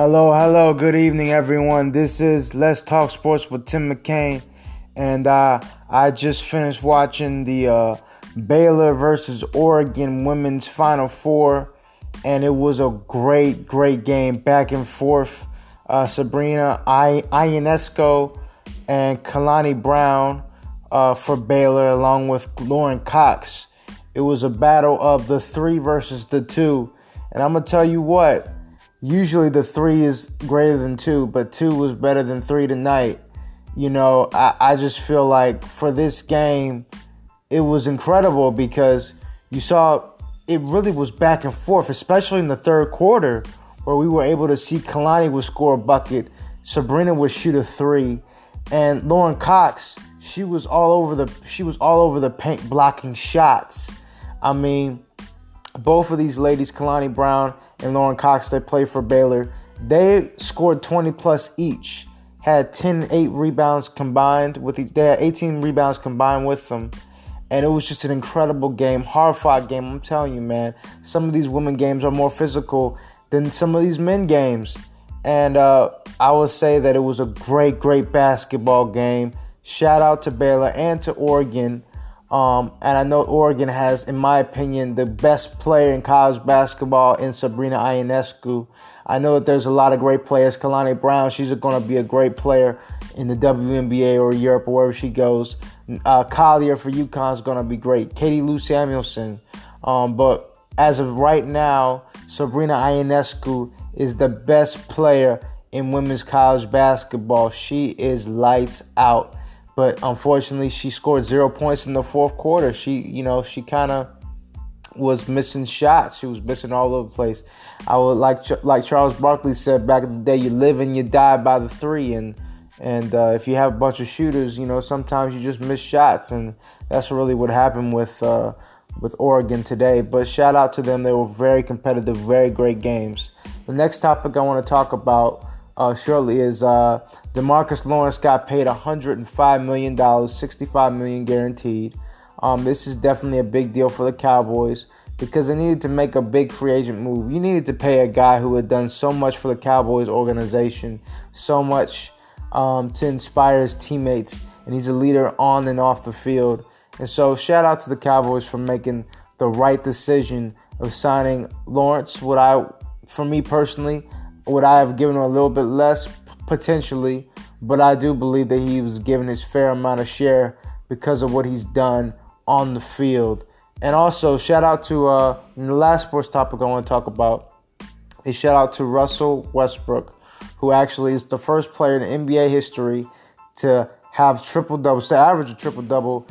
Hello, hello, good evening, everyone. This is Let's Talk Sports with Tim McCain, and uh, I just finished watching the uh, Baylor versus Oregon women's Final Four, and it was a great, great game, back and forth. Uh, Sabrina I- Ionescu and Kalani Brown uh, for Baylor, along with Lauren Cox. It was a battle of the three versus the two, and I'm gonna tell you what usually the three is greater than two, but two was better than three tonight. You know, I, I just feel like for this game, it was incredible because you saw it really was back and forth, especially in the third quarter, where we were able to see Kalani would score a bucket, Sabrina would shoot a three, and Lauren Cox, she was all over the she was all over the paint blocking shots. I mean, both of these ladies, Kalani Brown and Lauren Cox, they play for Baylor. They scored 20 plus each, had 10 8 rebounds combined with the, they had 18 rebounds combined with them. And it was just an incredible game, hard fought game. I'm telling you, man, some of these women games are more physical than some of these men games. And uh, I would say that it was a great, great basketball game. Shout out to Baylor and to Oregon um, and I know Oregon has, in my opinion, the best player in college basketball in Sabrina Ionescu. I know that there's a lot of great players. Kalani Brown, she's going to be a great player in the WNBA or Europe or wherever she goes. Uh, Collier for UConn is going to be great. Katie Lou Samuelson. Um, but as of right now, Sabrina Ionescu is the best player in women's college basketball. She is lights out. But unfortunately, she scored zero points in the fourth quarter. She, you know, she kind of was missing shots. She was missing all over the place. I would like like Charles Barkley said back in the day, you live and you die by the three. And and uh, if you have a bunch of shooters, you know, sometimes you just miss shots, and that's really what happened with uh, with Oregon today. But shout out to them; they were very competitive, very great games. The next topic I want to talk about uh, shortly is uh, Demarcus Lawrence got paid $105 million, 65 million guaranteed. Um, this is definitely a big deal for the Cowboys because they needed to make a big free agent move. You needed to pay a guy who had done so much for the Cowboys organization, so much um, to inspire his teammates, and he's a leader on and off the field. And so, shout out to the Cowboys for making the right decision of signing Lawrence. What I, for me personally, would I have given him a little bit less? Potentially, but I do believe that he was given his fair amount of share because of what he's done on the field. And also, shout out to uh, the last sports topic I want to talk about. A shout out to Russell Westbrook, who actually is the first player in NBA history to have triple doubles, to average a triple double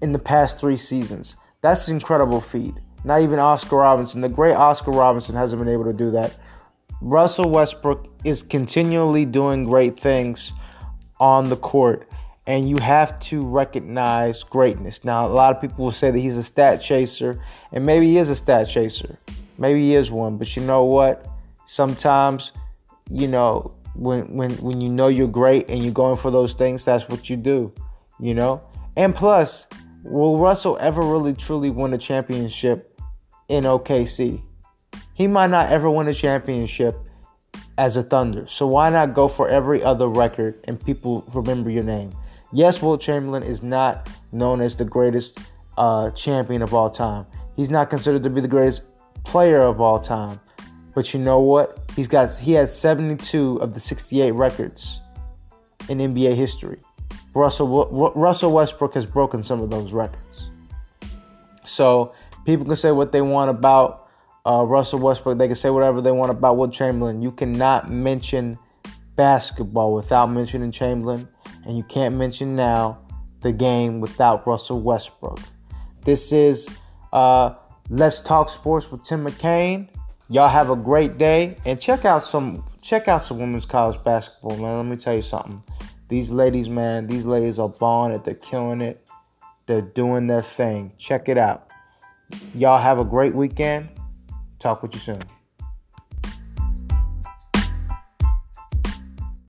in the past three seasons. That's an incredible feat. Not even Oscar Robinson, the great Oscar Robinson, hasn't been able to do that. Russell Westbrook is continually doing great things on the court, and you have to recognize greatness. Now, a lot of people will say that he's a stat chaser, and maybe he is a stat chaser. Maybe he is one, but you know what? Sometimes, you know, when when when you know you're great and you're going for those things, that's what you do, you know? And plus, will Russell ever really truly win a championship in OKC? He might not ever win a championship as a Thunder. So why not go for every other record and people remember your name? Yes, Wilt Chamberlain is not known as the greatest uh, champion of all time. He's not considered to be the greatest player of all time. But you know what? He's got he has 72 of the 68 records in NBA history. Russell Russell Westbrook has broken some of those records. So people can say what they want about uh, Russell Westbrook. They can say whatever they want about Wilt Chamberlain. You cannot mention basketball without mentioning Chamberlain, and you can't mention now the game without Russell Westbrook. This is uh, Let's Talk Sports with Tim McCain. Y'all have a great day and check out some check out some women's college basketball, man. Let me tell you something. These ladies, man, these ladies are born it. They're killing it. They're doing their thing. Check it out. Y'all have a great weekend. Talk with you soon.